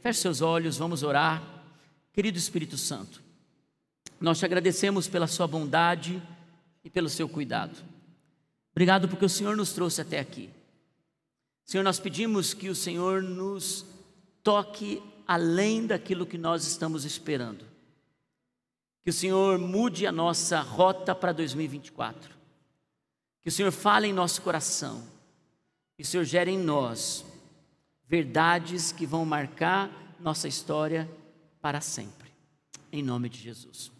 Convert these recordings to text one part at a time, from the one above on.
Feche seus olhos, vamos orar. Querido Espírito Santo, nós te agradecemos pela sua bondade e pelo seu cuidado. Obrigado porque o Senhor nos trouxe até aqui. Senhor, nós pedimos que o Senhor nos toque além daquilo que nós estamos esperando. Que o Senhor mude a nossa rota para 2024. Que o Senhor fale em nosso coração. Que o Senhor gere em nós verdades que vão marcar nossa história para sempre. Em nome de Jesus.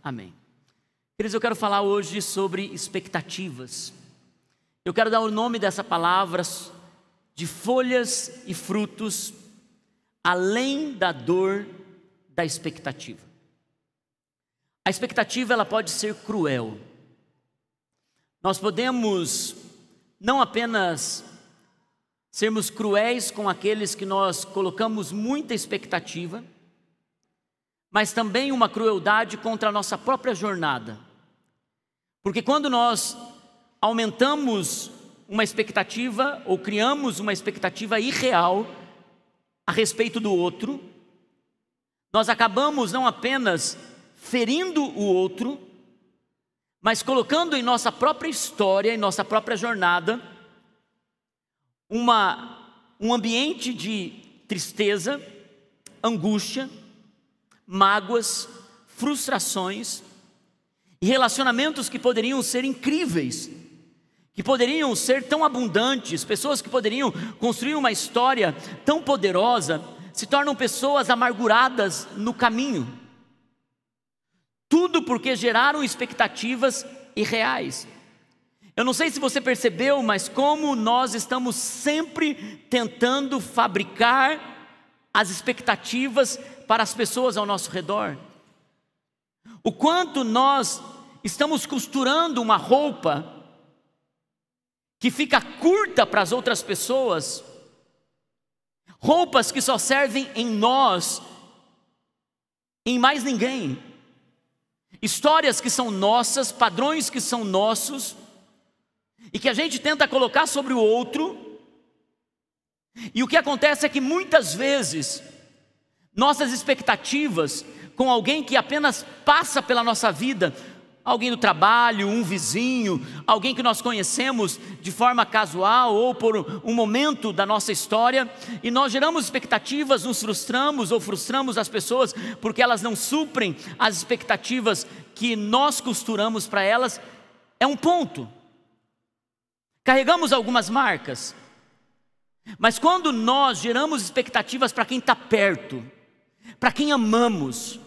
Amém. Queridos, eu quero falar hoje sobre expectativas. Eu quero dar o nome dessa palavra de folhas e frutos além da dor da expectativa. A expectativa ela pode ser cruel. Nós podemos não apenas sermos cruéis com aqueles que nós colocamos muita expectativa, mas também uma crueldade contra a nossa própria jornada. Porque quando nós aumentamos uma expectativa ou criamos uma expectativa irreal a respeito do outro, nós acabamos não apenas ferindo o outro, mas colocando em nossa própria história, em nossa própria jornada, uma, um ambiente de tristeza, angústia, mágoas, frustrações e relacionamentos que poderiam ser incríveis, que poderiam ser tão abundantes, pessoas que poderiam construir uma história tão poderosa, se tornam pessoas amarguradas no caminho. Tudo porque geraram expectativas irreais. Eu não sei se você percebeu, mas como nós estamos sempre tentando fabricar as expectativas para as pessoas ao nosso redor. O quanto nós estamos costurando uma roupa que fica curta para as outras pessoas, roupas que só servem em nós, em mais ninguém, histórias que são nossas, padrões que são nossos, e que a gente tenta colocar sobre o outro, e o que acontece é que muitas vezes nossas expectativas com alguém que apenas passa pela nossa vida, alguém do trabalho, um vizinho, alguém que nós conhecemos de forma casual ou por um momento da nossa história, e nós geramos expectativas, nos frustramos ou frustramos as pessoas porque elas não suprem as expectativas que nós costuramos para elas, é um ponto. Carregamos algumas marcas, mas quando nós geramos expectativas para quem está perto, para quem amamos,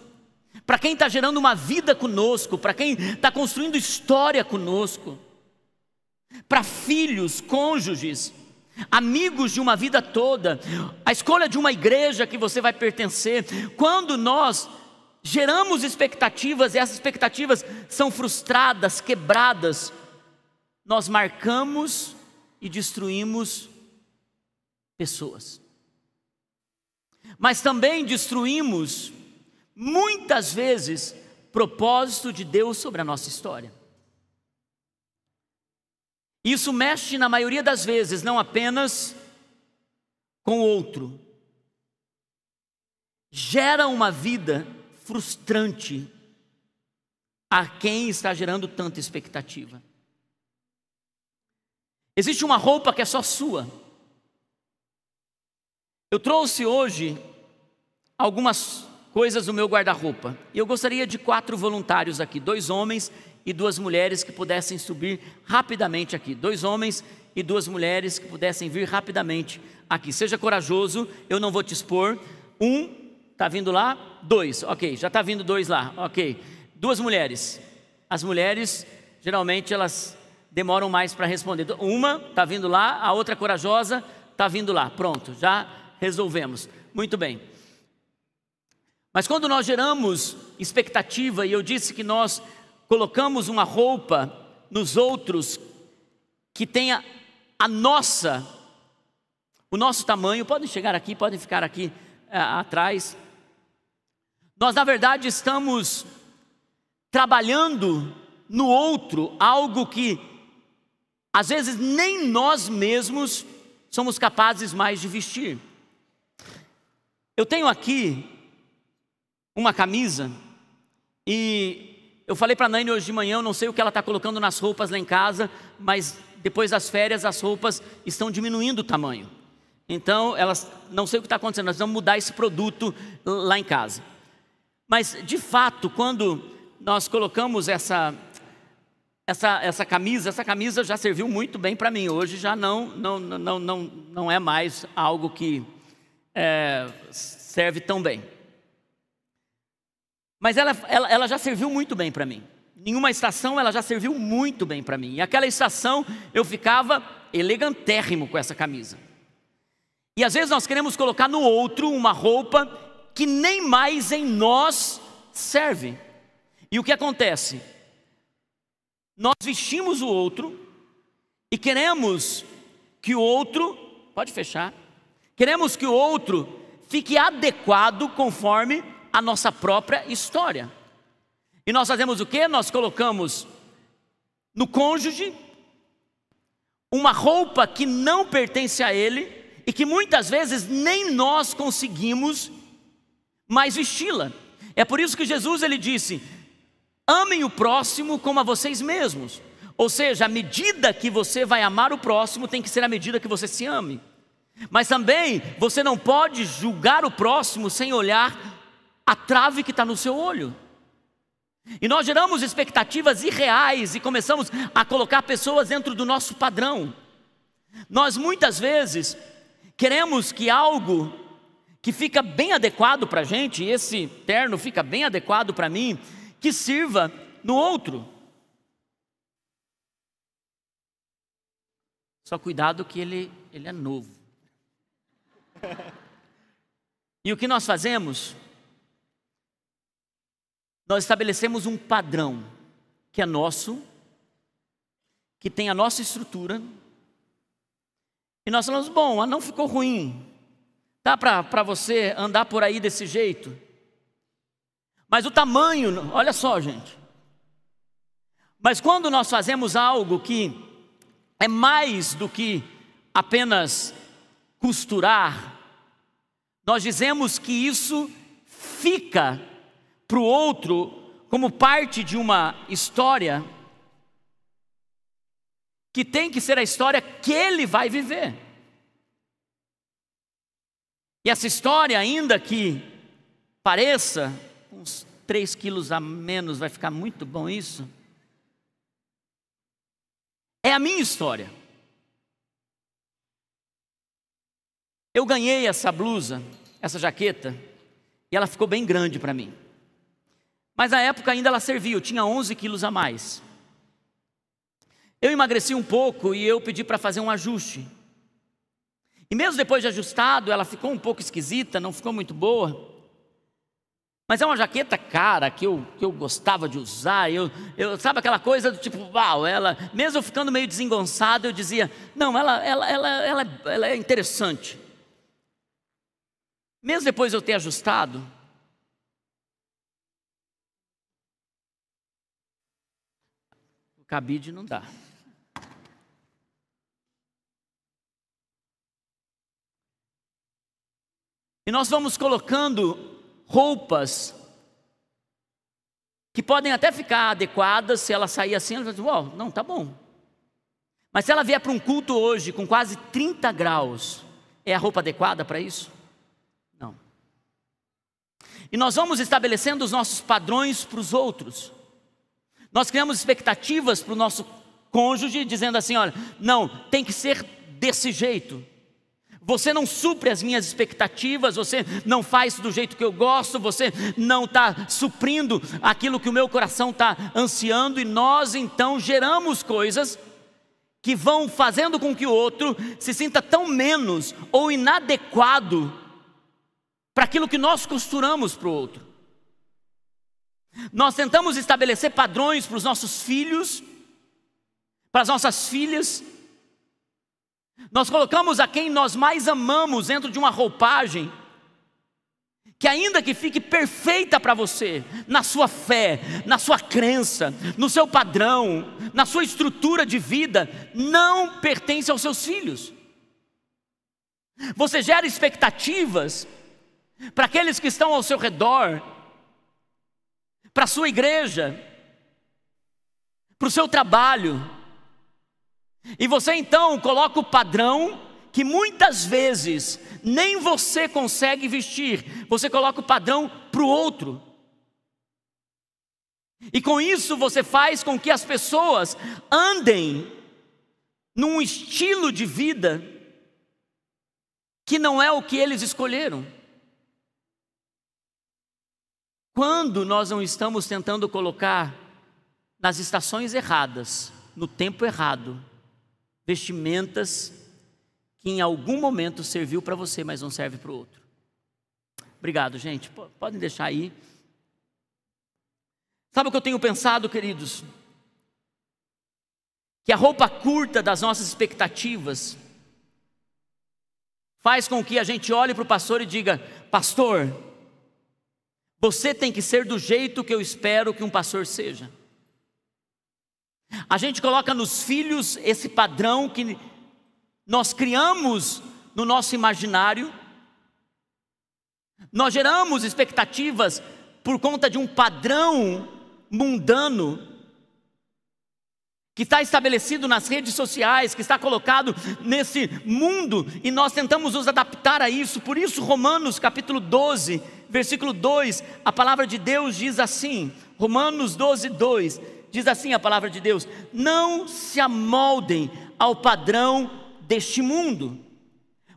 para quem está gerando uma vida conosco, para quem está construindo história conosco, para filhos, cônjuges, amigos de uma vida toda, a escolha de uma igreja que você vai pertencer, quando nós geramos expectativas e essas expectativas são frustradas, quebradas, nós marcamos e destruímos pessoas. Mas também destruímos, muitas vezes, propósito de Deus sobre a nossa história. Isso mexe, na maioria das vezes, não apenas com o outro, gera uma vida frustrante a quem está gerando tanta expectativa. Existe uma roupa que é só sua. Eu trouxe hoje algumas coisas do meu guarda-roupa. E eu gostaria de quatro voluntários aqui, dois homens e duas mulheres que pudessem subir rapidamente aqui. Dois homens e duas mulheres que pudessem vir rapidamente aqui. Seja corajoso, eu não vou te expor. Um, tá vindo lá? Dois, ok. Já está vindo dois lá, ok. Duas mulheres. As mulheres, geralmente, elas demoram mais para responder. Uma está vindo lá, a outra corajosa está vindo lá. Pronto, já resolvemos. Muito bem. Mas quando nós geramos expectativa, e eu disse que nós colocamos uma roupa nos outros que tenha a nossa, o nosso tamanho, podem chegar aqui, podem ficar aqui é, atrás. Nós, na verdade, estamos trabalhando no outro algo que às vezes nem nós mesmos somos capazes mais de vestir. Eu tenho aqui uma camisa e eu falei para a Naine hoje de manhã, eu não sei o que ela está colocando nas roupas lá em casa, mas depois das férias as roupas estão diminuindo o tamanho. Então, elas não sei o que está acontecendo, nós vamos mudar esse produto lá em casa. Mas, de fato, quando nós colocamos essa, essa, essa camisa, essa camisa já serviu muito bem para mim. Hoje já não, não, não, não, não é mais algo que é, serve tão bem. Mas ela, ela, ela já serviu muito bem para mim. Em uma estação ela já serviu muito bem para mim. E aquela estação eu ficava elegantérrimo com essa camisa. E às vezes nós queremos colocar no outro uma roupa que nem mais em nós serve. E o que acontece? Nós vestimos o outro e queremos que o outro, pode fechar, queremos que o outro fique adequado conforme a nossa própria história. E nós fazemos o que? Nós colocamos no cônjuge uma roupa que não pertence a ele e que muitas vezes nem nós conseguimos mais vesti-la. É por isso que Jesus ele disse: amem o próximo como a vocês mesmos. Ou seja, a medida que você vai amar o próximo tem que ser a medida que você se ame. Mas também você não pode julgar o próximo sem olhar a trave que está no seu olho. E nós geramos expectativas irreais e começamos a colocar pessoas dentro do nosso padrão. Nós muitas vezes Queremos que algo que fica bem adequado para a gente, esse terno fica bem adequado para mim, que sirva no outro. Só cuidado que ele, ele é novo. E o que nós fazemos? Nós estabelecemos um padrão que é nosso, que tem a nossa estrutura, e nós falamos: bom, não ficou ruim, dá para você andar por aí desse jeito. Mas o tamanho, olha só, gente. Mas quando nós fazemos algo que é mais do que apenas costurar, nós dizemos que isso fica para o outro como parte de uma história que tem que ser a história que ele vai viver. E essa história, ainda que pareça, uns 3 quilos a menos, vai ficar muito bom isso. É a minha história. Eu ganhei essa blusa, essa jaqueta, e ela ficou bem grande para mim. Mas na época ainda ela servia, eu tinha 11 quilos a mais. Eu emagreci um pouco e eu pedi para fazer um ajuste. E mesmo depois de ajustado, ela ficou um pouco esquisita, não ficou muito boa. Mas é uma jaqueta cara que eu, que eu gostava de usar. Eu, eu, sabe aquela coisa do tipo, uau, ela, mesmo ficando meio desengonçado, eu dizia, não, ela, ela, ela, ela, ela é interessante. Mesmo depois de eu ter ajustado, o cabide não dá. E nós vamos colocando roupas que podem até ficar adequadas se ela sair assim, ela vai dizer, uau, não, tá bom. Mas se ela vier para um culto hoje com quase 30 graus, é a roupa adequada para isso? Não. E nós vamos estabelecendo os nossos padrões para os outros. Nós criamos expectativas para o nosso cônjuge, dizendo assim: olha, não, tem que ser desse jeito. Você não supre as minhas expectativas, você não faz do jeito que eu gosto, você não está suprindo aquilo que o meu coração está ansiando, e nós então geramos coisas que vão fazendo com que o outro se sinta tão menos ou inadequado para aquilo que nós costuramos para o outro. Nós tentamos estabelecer padrões para os nossos filhos, para as nossas filhas, nós colocamos a quem nós mais amamos dentro de uma roupagem que ainda que fique perfeita para você, na sua fé, na sua crença, no seu padrão, na sua estrutura de vida, não pertence aos seus filhos. Você gera expectativas para aqueles que estão ao seu redor, para a sua igreja, para o seu trabalho. E você então coloca o padrão que muitas vezes nem você consegue vestir, você coloca o padrão para o outro. E com isso você faz com que as pessoas andem num estilo de vida que não é o que eles escolheram. Quando nós não estamos tentando colocar nas estações erradas, no tempo errado, vestimentas que em algum momento serviu para você, mas não serve para o outro. Obrigado, gente. Podem deixar aí. Sabe o que eu tenho pensado, queridos? Que a roupa curta das nossas expectativas faz com que a gente olhe para o pastor e diga: Pastor, você tem que ser do jeito que eu espero que um pastor seja. A gente coloca nos filhos esse padrão que nós criamos no nosso imaginário, nós geramos expectativas por conta de um padrão mundano que está estabelecido nas redes sociais, que está colocado nesse mundo, e nós tentamos nos adaptar a isso. Por isso, Romanos capítulo 12, versículo 2, a palavra de Deus diz assim: Romanos 12, 2, diz assim a palavra de Deus: Não se amoldem ao padrão deste mundo,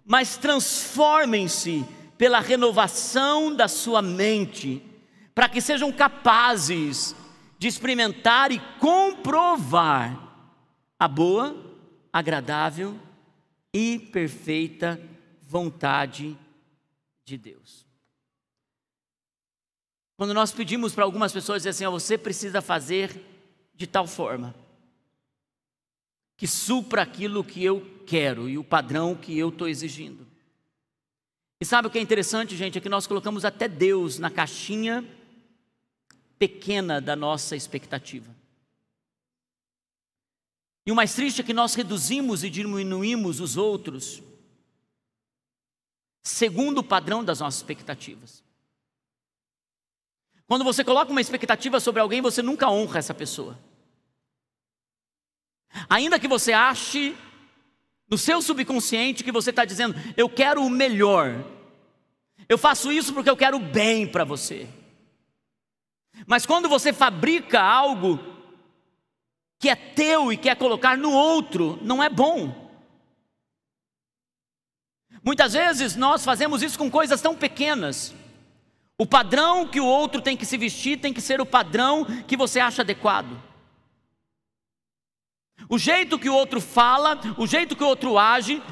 mas transformem-se pela renovação da sua mente, para que sejam capazes de experimentar e comprovar a boa, agradável e perfeita vontade de Deus. Quando nós pedimos para algumas pessoas dizer assim, oh, você precisa fazer de tal forma que supra aquilo que eu quero e o padrão que eu estou exigindo. E sabe o que é interessante, gente? É que nós colocamos até Deus na caixinha pequena da nossa expectativa. E o mais triste é que nós reduzimos e diminuímos os outros segundo o padrão das nossas expectativas. Quando você coloca uma expectativa sobre alguém, você nunca honra essa pessoa. Ainda que você ache no seu subconsciente que você está dizendo, eu quero o melhor, eu faço isso porque eu quero bem para você. Mas quando você fabrica algo que é teu e quer colocar no outro, não é bom. Muitas vezes nós fazemos isso com coisas tão pequenas. O padrão que o outro tem que se vestir tem que ser o padrão que você acha adequado. O jeito que o outro fala, o jeito que o outro age,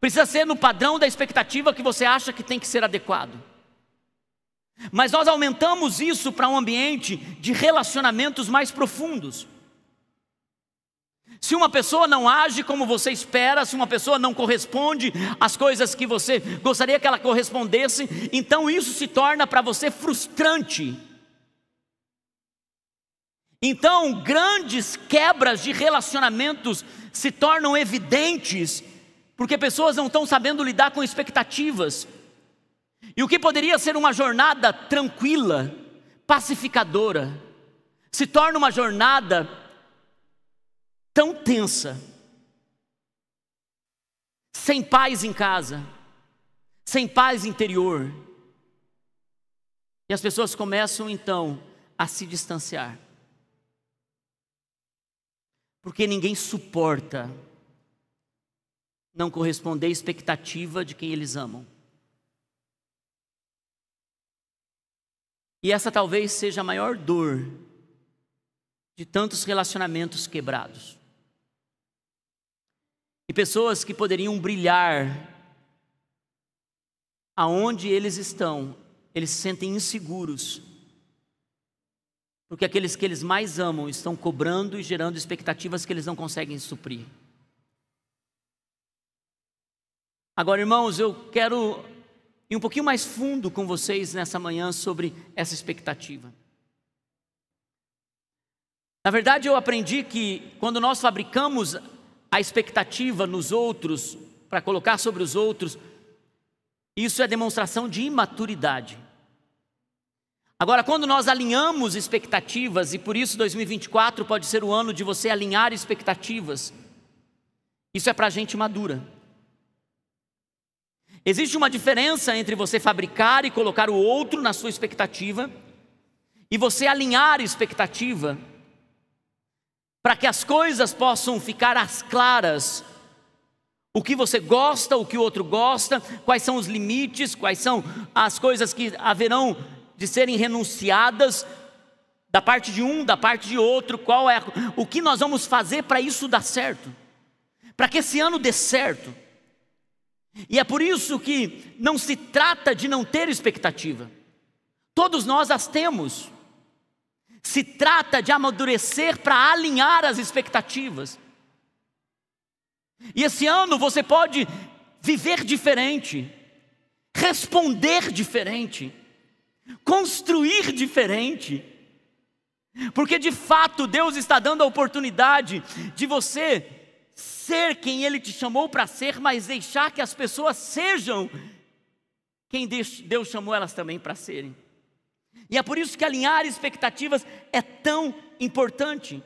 precisa ser no padrão da expectativa que você acha que tem que ser adequado. Mas nós aumentamos isso para um ambiente de relacionamentos mais profundos. Se uma pessoa não age como você espera, se uma pessoa não corresponde às coisas que você gostaria que ela correspondesse, então isso se torna para você frustrante. Então, grandes quebras de relacionamentos se tornam evidentes, porque pessoas não estão sabendo lidar com expectativas. E o que poderia ser uma jornada tranquila, pacificadora, se torna uma jornada tão tensa, sem paz em casa, sem paz interior. E as pessoas começam então a se distanciar. Porque ninguém suporta não corresponder à expectativa de quem eles amam. E essa talvez seja a maior dor de tantos relacionamentos quebrados. E pessoas que poderiam brilhar aonde eles estão, eles se sentem inseguros. Porque aqueles que eles mais amam estão cobrando e gerando expectativas que eles não conseguem suprir. Agora, irmãos, eu quero ir um pouquinho mais fundo com vocês nessa manhã sobre essa expectativa. Na verdade, eu aprendi que quando nós fabricamos a expectativa nos outros, para colocar sobre os outros, Isso é demonstração de imaturidade. Agora, quando nós alinhamos expectativas, e por isso 2024 pode ser o ano de você alinhar expectativas, isso é para gente madura. Existe uma diferença entre você fabricar e colocar o outro na sua expectativa, e você alinhar expectativa, para que as coisas possam ficar às claras o que você gosta, o que o outro gosta, quais são os limites, quais são as coisas que haverão de serem renunciadas da parte de um, da parte de outro, qual é o que nós vamos fazer para isso dar certo? Para que esse ano dê certo? E é por isso que não se trata de não ter expectativa. Todos nós as temos. Se trata de amadurecer para alinhar as expectativas. E esse ano você pode viver diferente, responder diferente construir diferente. Porque de fato Deus está dando a oportunidade de você ser quem Ele te chamou para ser, mas deixar que as pessoas sejam quem Deus chamou elas também para serem. E é por isso que alinhar expectativas é tão importante.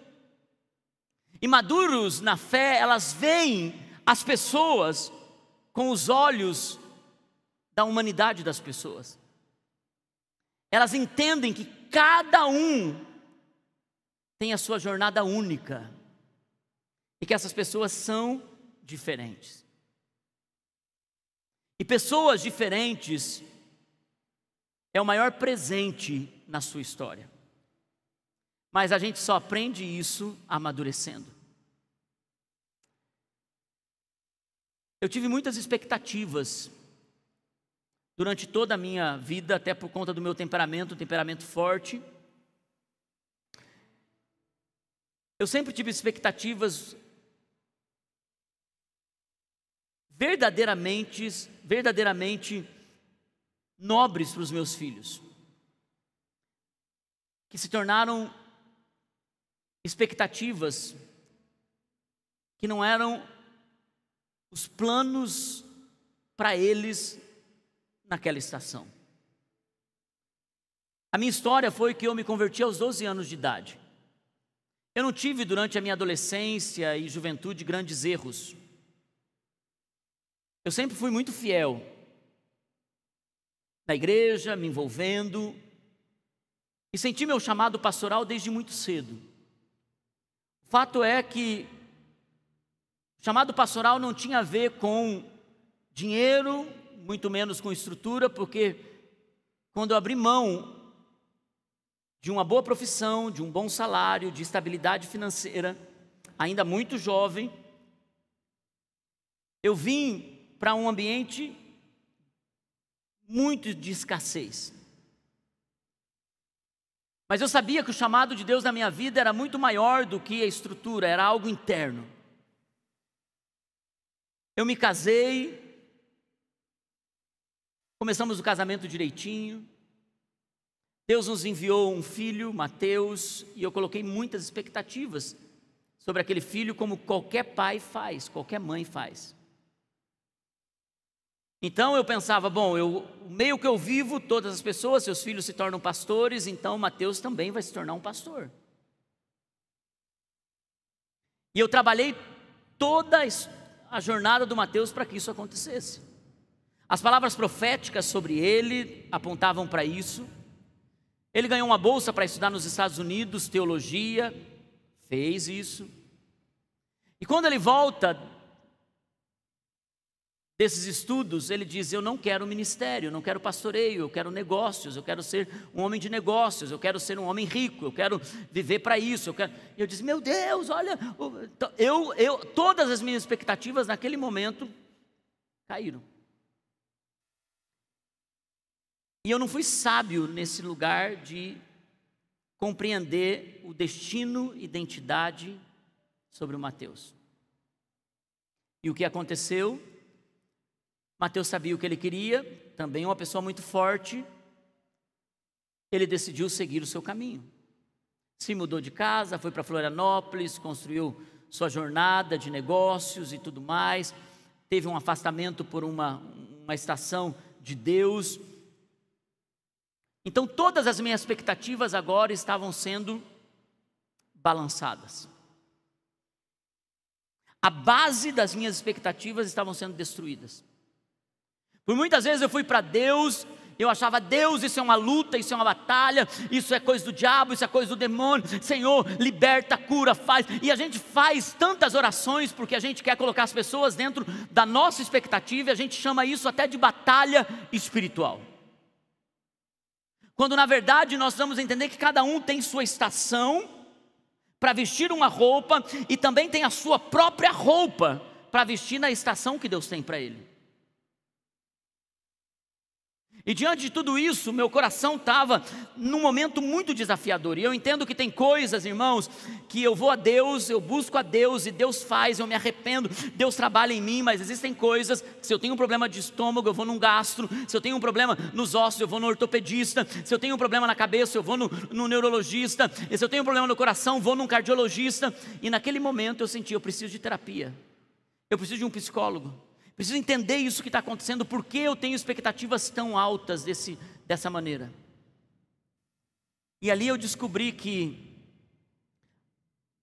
E maduros na fé, elas veem as pessoas com os olhos da humanidade das pessoas. Elas entendem que cada um tem a sua jornada única e que essas pessoas são diferentes. E pessoas diferentes é o maior presente na sua história. Mas a gente só aprende isso amadurecendo. Eu tive muitas expectativas durante toda a minha vida, até por conta do meu temperamento, um temperamento forte. Eu sempre tive expectativas verdadeiramente, verdadeiramente nobres para os meus filhos, que se tornaram expectativas que não eram os planos para eles naquela estação. A minha história foi que eu me converti aos 12 anos de idade. Eu não tive durante a minha adolescência e juventude grandes erros. Eu sempre fui muito fiel na igreja, me envolvendo, e senti meu chamado pastoral desde muito cedo. O fato é que o chamado pastoral não tinha a ver com dinheiro, muito menos com estrutura, porque quando eu abri mão de uma boa profissão, de um bom salário, de estabilidade financeira, ainda muito jovem, eu vim para um ambiente muito de escassez. Mas eu sabia que o chamado de Deus na minha vida era muito maior do que a estrutura, era algo interno. Eu me casei, Começamos o casamento direitinho. Deus nos enviou um filho, Mateus, e eu coloquei muitas expectativas sobre aquele filho, como qualquer pai faz, qualquer mãe faz. Então eu pensava, bom, eu, o meio que eu vivo, todas as pessoas, seus filhos se tornam pastores, então Mateus também vai se tornar um pastor. E eu trabalhei toda a jornada do Mateus para que isso acontecesse. As palavras proféticas sobre ele apontavam para isso. Ele ganhou uma bolsa para estudar nos Estados Unidos, teologia, fez isso. E quando ele volta desses estudos, ele diz: Eu não quero ministério, não quero pastoreio, eu quero negócios, eu quero ser um homem de negócios, eu quero ser um homem rico, eu quero viver para isso. Eu, quero... eu disse: Meu Deus, olha, eu, eu, todas as minhas expectativas naquele momento caíram. E eu não fui sábio nesse lugar de compreender o destino identidade sobre o Mateus. E o que aconteceu? Mateus sabia o que ele queria, também uma pessoa muito forte. Ele decidiu seguir o seu caminho. Se mudou de casa, foi para Florianópolis, construiu sua jornada de negócios e tudo mais. Teve um afastamento por uma, uma estação de Deus. Então todas as minhas expectativas agora estavam sendo balançadas. A base das minhas expectativas estavam sendo destruídas. Por muitas vezes eu fui para Deus eu achava, Deus, isso é uma luta, isso é uma batalha, isso é coisa do diabo, isso é coisa do demônio. Senhor, liberta, cura, faz. E a gente faz tantas orações porque a gente quer colocar as pessoas dentro da nossa expectativa e a gente chama isso até de batalha espiritual. Quando na verdade nós vamos entender que cada um tem sua estação para vestir uma roupa e também tem a sua própria roupa para vestir na estação que Deus tem para ele. E diante de tudo isso, meu coração estava num momento muito desafiador. E eu entendo que tem coisas, irmãos, que eu vou a Deus, eu busco a Deus e Deus faz, eu me arrependo, Deus trabalha em mim, mas existem coisas, se eu tenho um problema de estômago, eu vou num gastro, se eu tenho um problema nos ossos, eu vou no ortopedista, se eu tenho um problema na cabeça, eu vou no, no neurologista, se eu tenho um problema no coração, vou num cardiologista. E naquele momento eu senti, eu preciso de terapia, eu preciso de um psicólogo. Preciso entender isso que está acontecendo, por que eu tenho expectativas tão altas desse, dessa maneira. E ali eu descobri que,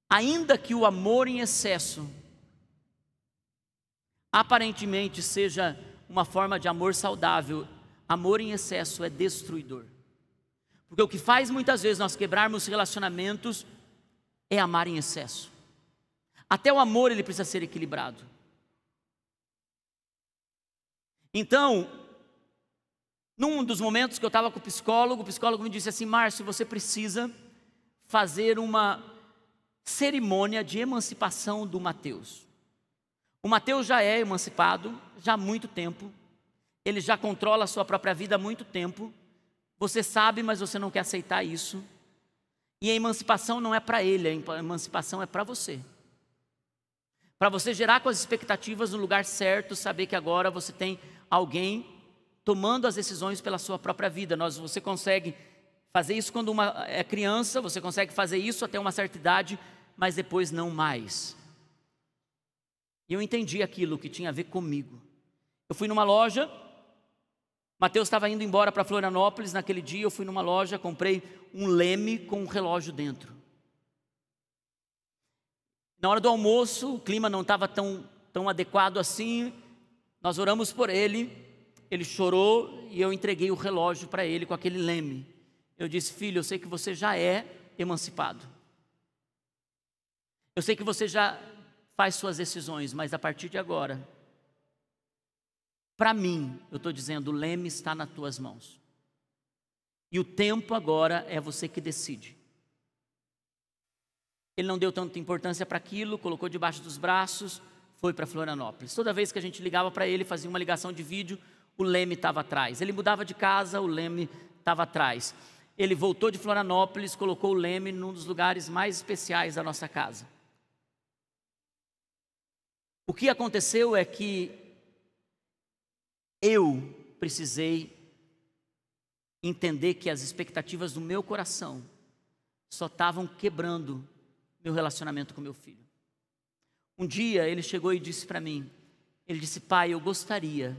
ainda que o amor em excesso aparentemente seja uma forma de amor saudável, amor em excesso é destruidor. Porque o que faz muitas vezes nós quebrarmos relacionamentos é amar em excesso. Até o amor ele precisa ser equilibrado. Então, num dos momentos que eu estava com o psicólogo, o psicólogo me disse assim: Márcio, você precisa fazer uma cerimônia de emancipação do Mateus. O Mateus já é emancipado já há muito tempo, ele já controla a sua própria vida há muito tempo. Você sabe, mas você não quer aceitar isso. E a emancipação não é para ele, a emancipação é para você. Para você gerar com as expectativas no lugar certo, saber que agora você tem alguém tomando as decisões pela sua própria vida. Nós, você consegue fazer isso quando uma é criança, você consegue fazer isso até uma certa idade, mas depois não mais. E eu entendi aquilo que tinha a ver comigo. Eu fui numa loja, Mateus estava indo embora para Florianópolis naquele dia, eu fui numa loja, comprei um leme com um relógio dentro. Na hora do almoço, o clima não estava tão, tão adequado assim, nós oramos por ele, ele chorou e eu entreguei o relógio para ele com aquele leme. Eu disse: Filho, eu sei que você já é emancipado. Eu sei que você já faz suas decisões, mas a partir de agora, para mim, eu estou dizendo: o leme está nas tuas mãos. E o tempo agora é você que decide. Ele não deu tanta importância para aquilo, colocou debaixo dos braços foi para Florianópolis. Toda vez que a gente ligava para ele, fazia uma ligação de vídeo, o Leme estava atrás. Ele mudava de casa, o Leme estava atrás. Ele voltou de Florianópolis, colocou o Leme num dos lugares mais especiais da nossa casa. O que aconteceu é que eu precisei entender que as expectativas do meu coração só estavam quebrando meu relacionamento com meu filho. Um dia ele chegou e disse para mim: Ele disse, Pai, eu gostaria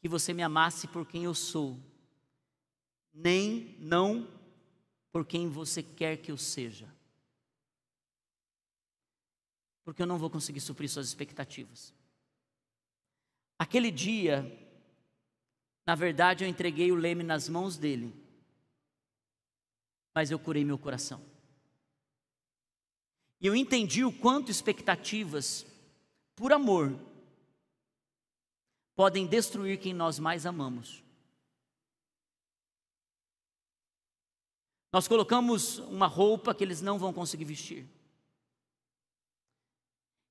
que você me amasse por quem eu sou, nem não por quem você quer que eu seja. Porque eu não vou conseguir suprir suas expectativas. Aquele dia, na verdade, eu entreguei o leme nas mãos dele, mas eu curei meu coração. E eu entendi o quanto expectativas, por amor, podem destruir quem nós mais amamos. Nós colocamos uma roupa que eles não vão conseguir vestir.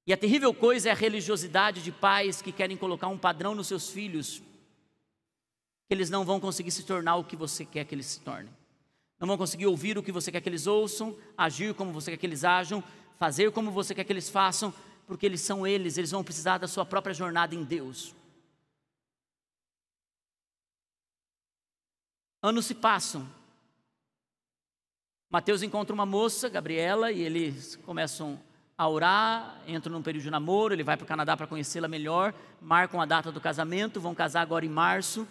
E a terrível coisa é a religiosidade de pais que querem colocar um padrão nos seus filhos, que eles não vão conseguir se tornar o que você quer que eles se tornem. Não vão conseguir ouvir o que você quer que eles ouçam, agir como você quer que eles ajam, fazer como você quer que eles façam, porque eles são eles, eles vão precisar da sua própria jornada em Deus. Anos se passam. Mateus encontra uma moça, Gabriela, e eles começam a orar, entram num período de namoro, ele vai para o Canadá para conhecê-la melhor, marcam a data do casamento, vão casar agora em março.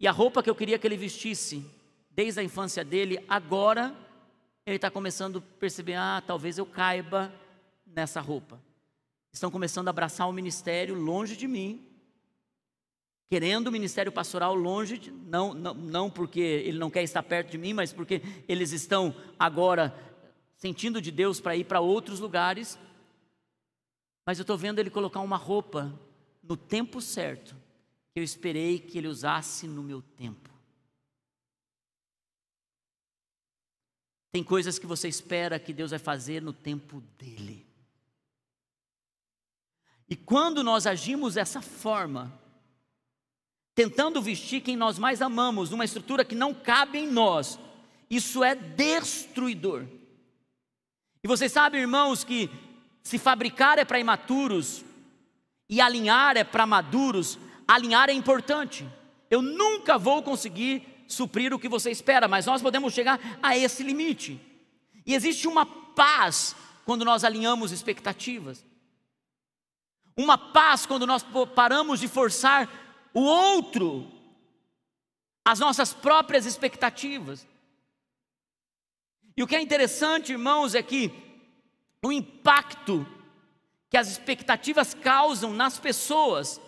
E a roupa que eu queria que ele vestisse desde a infância dele, agora ele está começando a perceber: ah, talvez eu caiba nessa roupa. Estão começando a abraçar o ministério longe de mim, querendo o ministério pastoral longe, de, não, não, não porque ele não quer estar perto de mim, mas porque eles estão agora sentindo de Deus para ir para outros lugares. Mas eu estou vendo ele colocar uma roupa no tempo certo, que eu esperei que ele usasse no meu tempo. Tem coisas que você espera que Deus vai fazer no tempo dele. E quando nós agimos dessa forma, tentando vestir quem nós mais amamos, numa estrutura que não cabe em nós, isso é destruidor. E vocês sabem, irmãos, que se fabricar é para imaturos e alinhar é para maduros, alinhar é importante. Eu nunca vou conseguir suprir o que você espera, mas nós podemos chegar a esse limite. E existe uma paz quando nós alinhamos expectativas. Uma paz quando nós paramos de forçar o outro as nossas próprias expectativas. E o que é interessante, irmãos, é que o impacto que as expectativas causam nas pessoas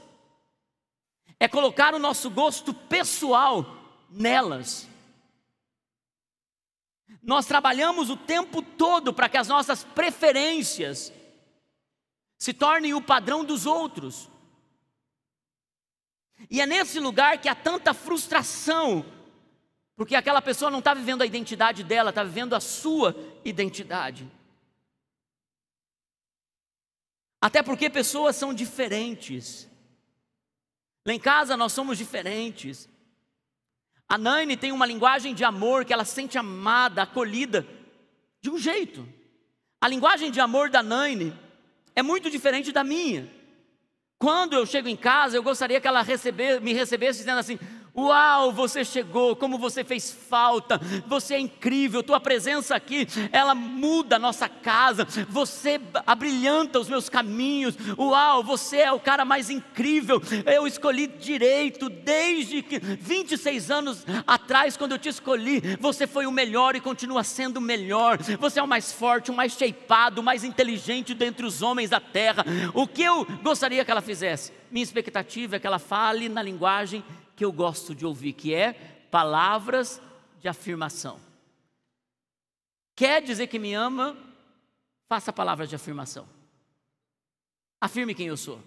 é colocar o nosso gosto pessoal nelas. Nós trabalhamos o tempo todo para que as nossas preferências se tornem o padrão dos outros. E é nesse lugar que há tanta frustração, porque aquela pessoa não está vivendo a identidade dela, está vivendo a sua identidade. Até porque pessoas são diferentes. Lá em casa nós somos diferentes. A Naine tem uma linguagem de amor que ela sente amada, acolhida, de um jeito. A linguagem de amor da Naine é muito diferente da minha. Quando eu chego em casa, eu gostaria que ela receber, me recebesse dizendo assim: Uau, você chegou, como você fez falta, você é incrível, tua presença aqui, ela muda a nossa casa, você abrilhanta os meus caminhos. Uau, você é o cara mais incrível. Eu escolhi direito desde que 26 anos atrás, quando eu te escolhi, você foi o melhor e continua sendo o melhor. Você é o mais forte, o mais shapeado, o mais inteligente dentre os homens da terra. O que eu gostaria que ela fizesse? Minha expectativa é que ela fale na linguagem que eu gosto de ouvir, que é palavras de afirmação. Quer dizer que me ama? Faça palavras de afirmação. Afirme quem eu sou.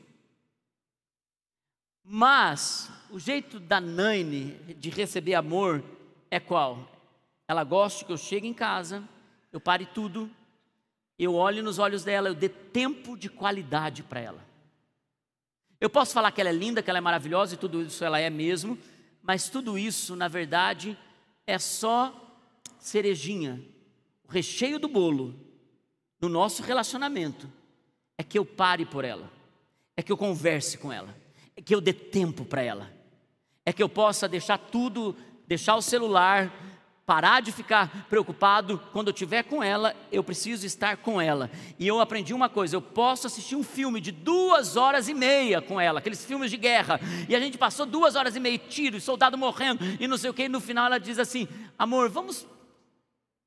Mas o jeito da Naine de receber amor é qual? Ela gosta que eu chegue em casa, eu pare tudo, eu olhe nos olhos dela, eu dê tempo de qualidade para ela. Eu posso falar que ela é linda, que ela é maravilhosa e tudo isso ela é mesmo, mas tudo isso, na verdade, é só cerejinha. O recheio do bolo no nosso relacionamento é que eu pare por ela, é que eu converse com ela, é que eu dê tempo para ela, é que eu possa deixar tudo, deixar o celular, parar de ficar preocupado. Quando eu estiver com ela, eu preciso estar com ela. E eu aprendi uma coisa: eu posso assistir um filme de duas horas e meia com ela, aqueles filmes de guerra. E a gente passou duas horas e meia, tiro, soldado morrendo e não sei o que. E no final ela diz assim: amor, vamos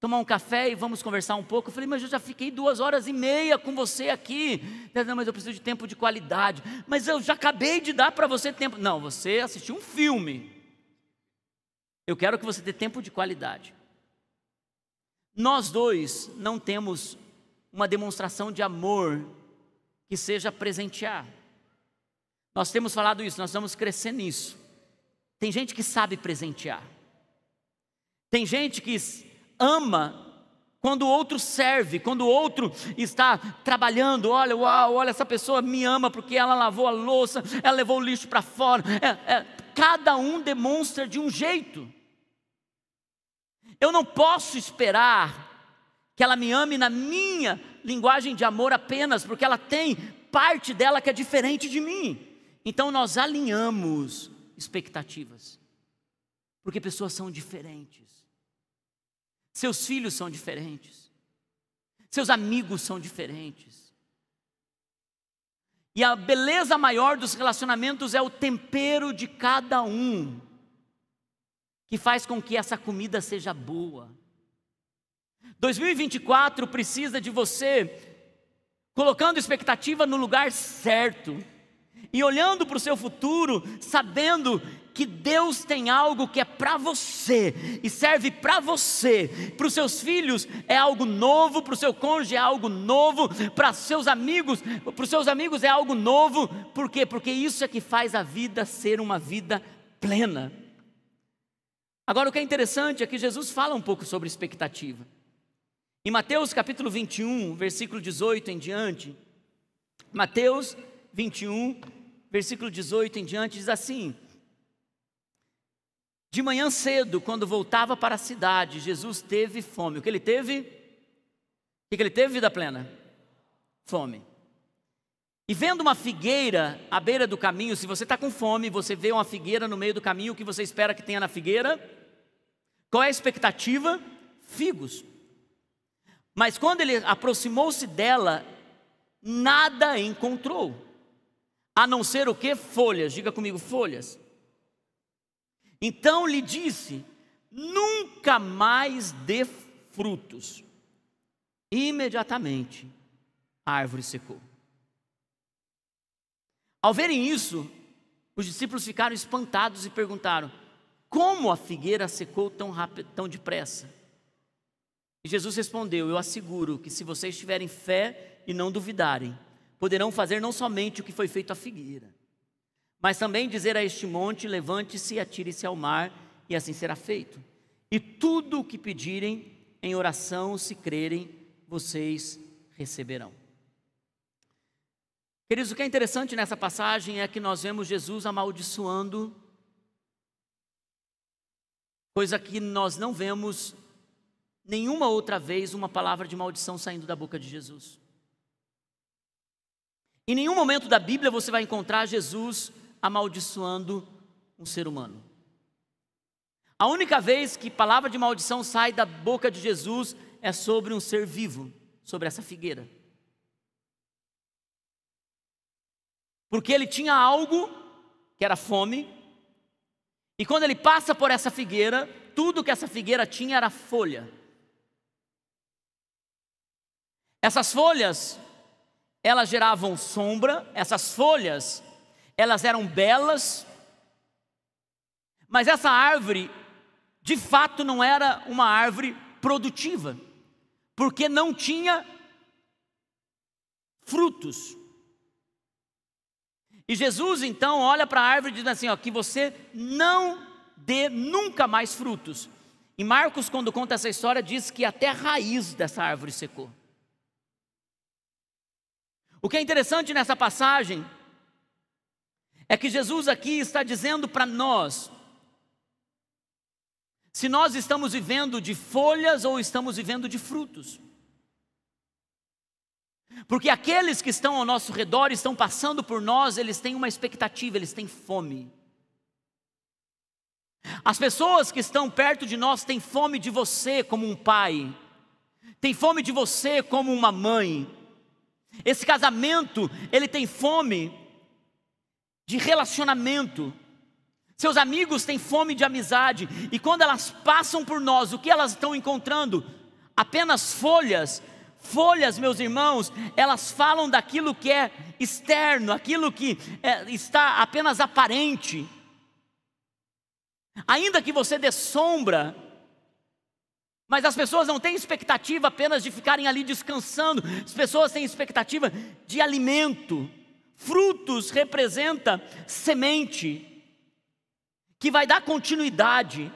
tomar um café e vamos conversar um pouco. Eu falei, mas eu já fiquei duas horas e meia com você aqui. Não, mas eu preciso de tempo de qualidade. Mas eu já acabei de dar para você tempo. Não, você assistiu um filme. Eu quero que você tenha tempo de qualidade. Nós dois não temos uma demonstração de amor que seja presentear. Nós temos falado isso, nós vamos crescer nisso. Tem gente que sabe presentear. Tem gente que ama quando o outro serve, quando o outro está trabalhando, olha, uau, olha, essa pessoa me ama porque ela lavou a louça, ela levou o lixo para fora. É, é, cada um demonstra de um jeito. Eu não posso esperar que ela me ame na minha linguagem de amor apenas, porque ela tem parte dela que é diferente de mim. Então nós alinhamos expectativas, porque pessoas são diferentes, seus filhos são diferentes, seus amigos são diferentes, E a beleza maior dos relacionamentos é o tempero de cada um, que faz com que essa comida seja boa. 2024 precisa de você colocando expectativa no lugar certo e olhando para o seu futuro, sabendo que Deus tem algo que é para você e serve para você, para os seus filhos é algo novo, para o seu cônjuge é algo novo, para seus amigos, para os seus amigos é algo novo, por quê? Porque isso é que faz a vida ser uma vida plena. Agora o que é interessante é que Jesus fala um pouco sobre expectativa. Em Mateus capítulo 21, versículo 18 em diante, Mateus 21, versículo 18 em diante, diz assim: De manhã cedo, quando voltava para a cidade, Jesus teve fome. O que ele teve? O que ele teve, vida plena? Fome. E vendo uma figueira à beira do caminho, se você está com fome, você vê uma figueira no meio do caminho, o que você espera que tenha na figueira? Qual é a expectativa? Figos. Mas quando ele aproximou-se dela, nada encontrou, a não ser o que? Folhas, diga comigo, folhas. Então lhe disse: nunca mais dê frutos. Imediatamente a árvore secou. Ao verem isso, os discípulos ficaram espantados e perguntaram: Como a figueira secou tão rápido, tão depressa? E Jesus respondeu: Eu asseguro que se vocês tiverem fé e não duvidarem, poderão fazer não somente o que foi feito à figueira, mas também dizer a este monte: Levante-se e atire-se ao mar, e assim será feito. E tudo o que pedirem em oração, se crerem, vocês receberão. Queridos, o que é interessante nessa passagem é que nós vemos Jesus amaldiçoando, coisa que nós não vemos nenhuma outra vez uma palavra de maldição saindo da boca de Jesus. Em nenhum momento da Bíblia você vai encontrar Jesus amaldiçoando um ser humano. A única vez que palavra de maldição sai da boca de Jesus é sobre um ser vivo, sobre essa figueira. Porque ele tinha algo que era fome, e quando ele passa por essa figueira, tudo que essa figueira tinha era folha. Essas folhas, elas geravam sombra, essas folhas, elas eram belas, mas essa árvore, de fato, não era uma árvore produtiva, porque não tinha frutos. E Jesus então olha para a árvore e diz assim: ó, que você não dê nunca mais frutos. E Marcos, quando conta essa história, diz que até a raiz dessa árvore secou. O que é interessante nessa passagem é que Jesus aqui está dizendo para nós se nós estamos vivendo de folhas ou estamos vivendo de frutos. Porque aqueles que estão ao nosso redor, estão passando por nós, eles têm uma expectativa, eles têm fome. As pessoas que estão perto de nós têm fome de você como um pai, têm fome de você como uma mãe, esse casamento, ele tem fome de relacionamento. Seus amigos têm fome de amizade, e quando elas passam por nós, o que elas estão encontrando? Apenas folhas. Folhas, meus irmãos, elas falam daquilo que é externo, aquilo que é, está apenas aparente. Ainda que você dê sombra, mas as pessoas não têm expectativa apenas de ficarem ali descansando, as pessoas têm expectativa de alimento. Frutos representa semente que vai dar continuidade.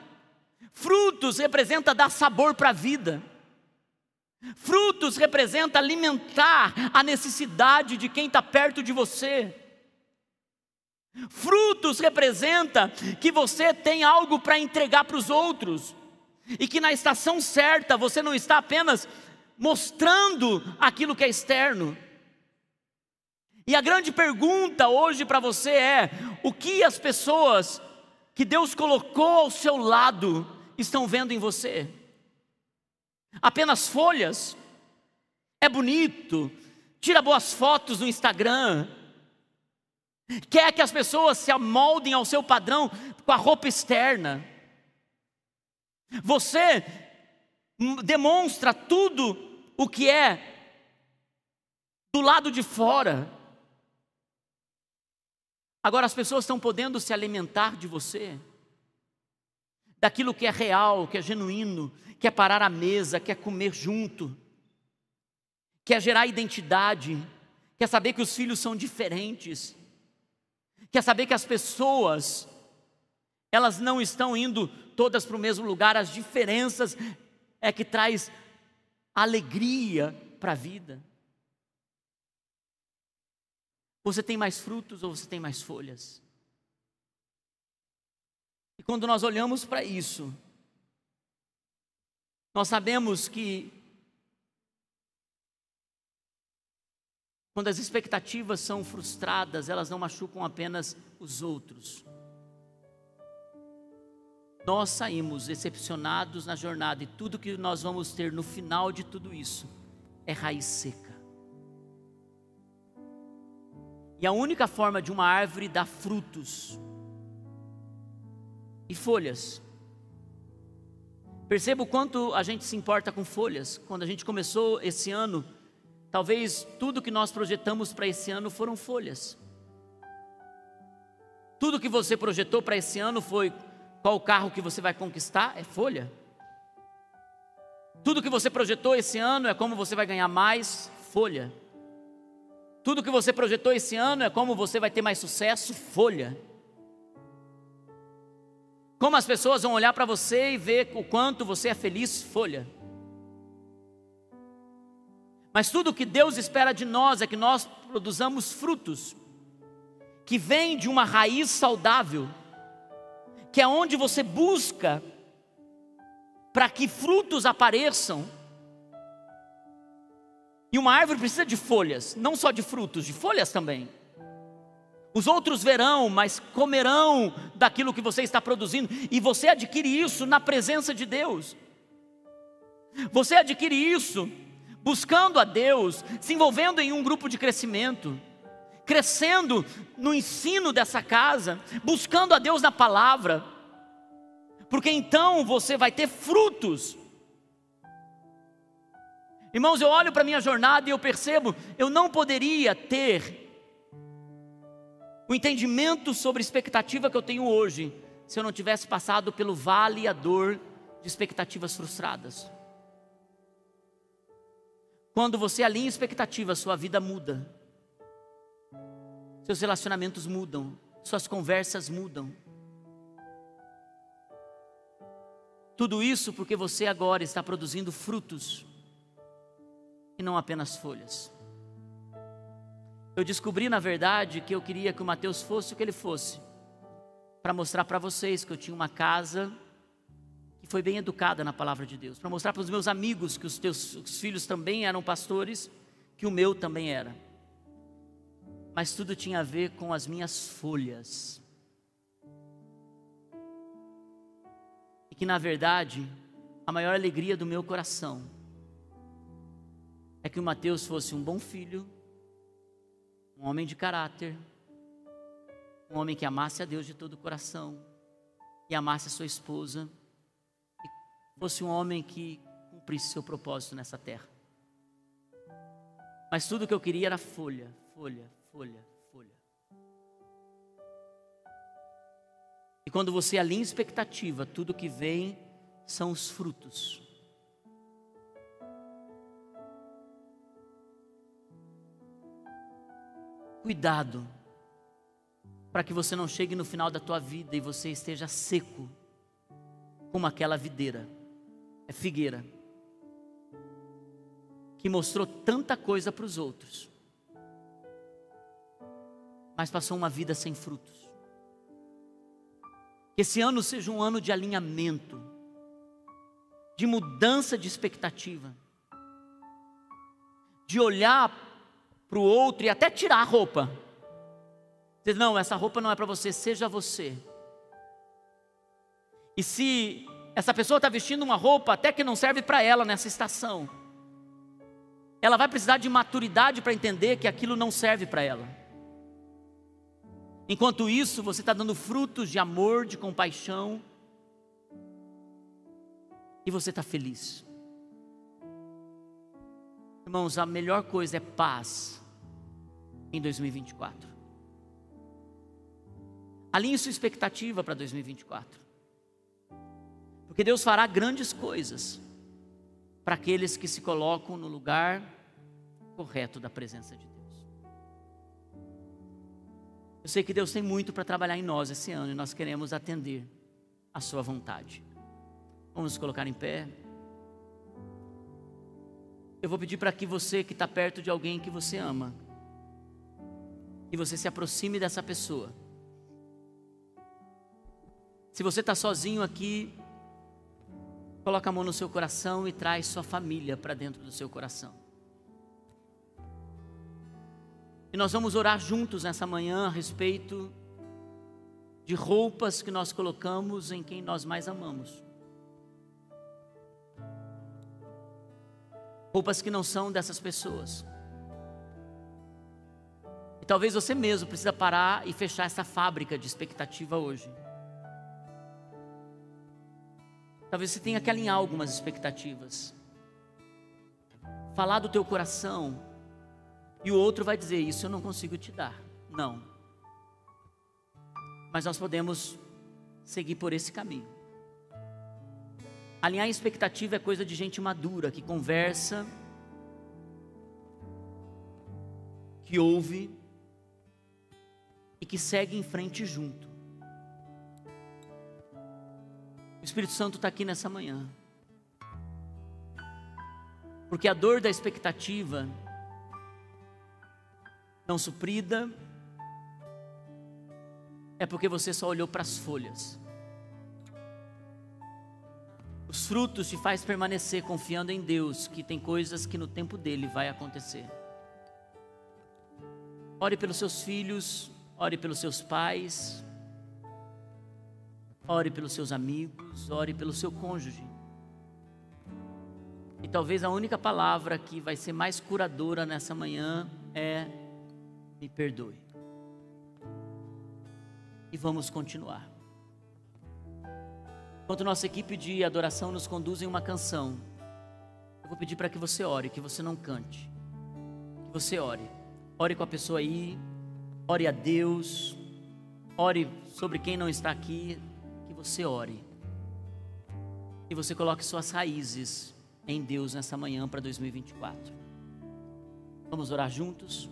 Frutos representa dar sabor para a vida. Frutos representa alimentar a necessidade de quem está perto de você. Frutos representa que você tem algo para entregar para os outros e que na estação certa você não está apenas mostrando aquilo que é externo. E a grande pergunta hoje para você é: o que as pessoas que Deus colocou ao seu lado estão vendo em você? Apenas folhas? É bonito, tira boas fotos no Instagram, quer que as pessoas se amoldem ao seu padrão com a roupa externa. Você demonstra tudo o que é do lado de fora. Agora as pessoas estão podendo se alimentar de você, daquilo que é real, que é genuíno, quer parar à mesa, quer comer junto, quer gerar identidade, quer saber que os filhos são diferentes, quer saber que as pessoas, elas não estão indo todas para o mesmo lugar, as diferenças é que traz alegria para a vida. Você tem mais frutos ou você tem mais folhas? E quando nós olhamos para isso, nós sabemos que quando as expectativas são frustradas, elas não machucam apenas os outros. Nós saímos decepcionados na jornada e tudo que nós vamos ter no final de tudo isso é raiz seca. E a única forma de uma árvore dar frutos e folhas Perceba o quanto a gente se importa com folhas. Quando a gente começou esse ano, talvez tudo que nós projetamos para esse ano foram folhas. Tudo que você projetou para esse ano foi qual carro que você vai conquistar? É folha. Tudo que você projetou esse ano é como você vai ganhar mais? Folha. Tudo que você projetou esse ano é como você vai ter mais sucesso? Folha. Como as pessoas vão olhar para você e ver o quanto você é feliz, folha. Mas tudo que Deus espera de nós é que nós produzamos frutos, que vêm de uma raiz saudável, que é onde você busca para que frutos apareçam. E uma árvore precisa de folhas, não só de frutos, de folhas também. Os outros verão, mas comerão daquilo que você está produzindo, e você adquire isso na presença de Deus. Você adquire isso buscando a Deus, se envolvendo em um grupo de crescimento, crescendo no ensino dessa casa, buscando a Deus na palavra, porque então você vai ter frutos. Irmãos, eu olho para minha jornada e eu percebo, eu não poderia ter o entendimento sobre expectativa que eu tenho hoje, se eu não tivesse passado pelo vale a dor de expectativas frustradas. Quando você alinha expectativa, sua vida muda. Seus relacionamentos mudam, suas conversas mudam. Tudo isso porque você agora está produzindo frutos e não apenas folhas. Eu descobri, na verdade, que eu queria que o Mateus fosse o que ele fosse, para mostrar para vocês que eu tinha uma casa que foi bem educada na palavra de Deus, para mostrar para os meus amigos que os teus os filhos também eram pastores, que o meu também era. Mas tudo tinha a ver com as minhas folhas. E que, na verdade, a maior alegria do meu coração é que o Mateus fosse um bom filho, um homem de caráter, um homem que amasse a Deus de todo o coração e amasse a sua esposa, e fosse um homem que cumprisse seu propósito nessa terra. Mas tudo que eu queria era folha, folha, folha, folha. E quando você alinha expectativa, tudo que vem são os frutos. Cuidado, para que você não chegue no final da tua vida e você esteja seco, como aquela videira, é figueira, que mostrou tanta coisa para os outros, mas passou uma vida sem frutos. Que esse ano seja um ano de alinhamento, de mudança de expectativa, de olhar para o outro e até tirar a roupa. Não, essa roupa não é para você, seja você. E se essa pessoa está vestindo uma roupa até que não serve para ela nessa estação, ela vai precisar de maturidade para entender que aquilo não serve para ela. Enquanto isso, você está dando frutos de amor, de compaixão, e você está feliz. Irmãos, a melhor coisa é paz em 2024. Alinhe sua expectativa para 2024. Porque Deus fará grandes coisas para aqueles que se colocam no lugar correto da presença de Deus. Eu sei que Deus tem muito para trabalhar em nós esse ano e nós queremos atender a Sua vontade. Vamos nos colocar em pé. Eu vou pedir para que você que está perto de alguém que você ama, que você se aproxime dessa pessoa. Se você está sozinho aqui, coloca a mão no seu coração e traz sua família para dentro do seu coração. E nós vamos orar juntos nessa manhã a respeito de roupas que nós colocamos em quem nós mais amamos. Roupas que não são dessas pessoas. E talvez você mesmo precisa parar e fechar essa fábrica de expectativa hoje. Talvez você tenha que alinhar algumas expectativas. Falar do teu coração e o outro vai dizer: Isso eu não consigo te dar. Não. Mas nós podemos seguir por esse caminho. Alinhar expectativa é coisa de gente madura, que conversa, que ouve que segue em frente junto. O Espírito Santo está aqui nessa manhã. Porque a dor da expectativa não suprida, é porque você só olhou para as folhas. Os frutos te faz permanecer confiando em Deus, que tem coisas que no tempo dele vai acontecer. Ore pelos seus filhos, ore pelos seus pais, ore pelos seus amigos, ore pelo seu cônjuge. E talvez a única palavra que vai ser mais curadora nessa manhã é me perdoe. E vamos continuar. Enquanto nossa equipe de adoração nos conduz em uma canção, eu vou pedir para que você ore, que você não cante. Que você ore. Ore com a pessoa aí, ore a Deus, ore sobre quem não está aqui, que você ore. E você coloque suas raízes em Deus nessa manhã para 2024. Vamos orar juntos?